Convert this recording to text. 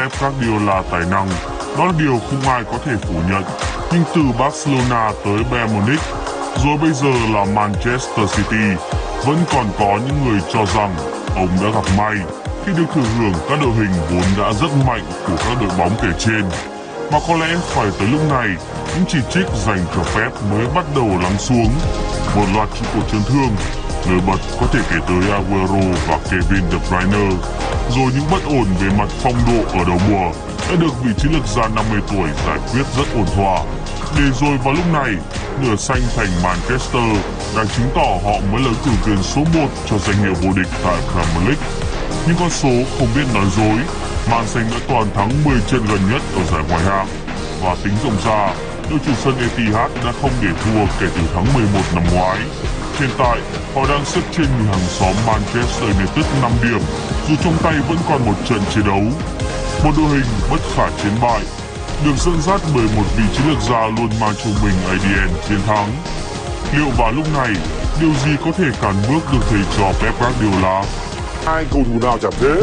Pep Guardiola tài năng, đó là điều không ai có thể phủ nhận. Nhưng từ Barcelona tới Bayern Munich, rồi bây giờ là Manchester City, vẫn còn có những người cho rằng ông đã gặp may khi được thừa hưởng các đội hình vốn đã rất mạnh của các đội bóng kể trên. Mà có lẽ phải tới lúc này, những chỉ trích dành cho Pep mới bắt đầu lắng xuống. Một loạt trụ cột chấn thương, nổi bật có thể kể tới Aguero và Kevin De Bruyne. Rồi những bất ổn về mặt phong độ ở đầu mùa đã được vị chiến lược gia 50 tuổi giải quyết rất ổn thỏa. Để rồi vào lúc này, nửa xanh thành Manchester đang chứng tỏ họ mới là cử viên số 1 cho danh hiệu vô địch tại Premier League. Nhưng con số không biết nói dối, Man Xanh đã toàn thắng 10 trận gần nhất ở giải ngoại hạng. Và tính rộng ra, đội chủ sân Etihad đã không để thua kể từ tháng 11 năm ngoái. Hiện tại, họ đang xếp trên người hàng xóm Manchester United 5 điểm, dù trong tay vẫn còn một trận chiến đấu. Một đội hình bất khả chiến bại, được dẫn dắt bởi một vị chiến lược gia luôn mang trong mình ADN chiến thắng. Liệu vào lúc này, điều gì có thể cản bước được thầy trò Pep Guardiola? hai cầu thủ nào chẳng thế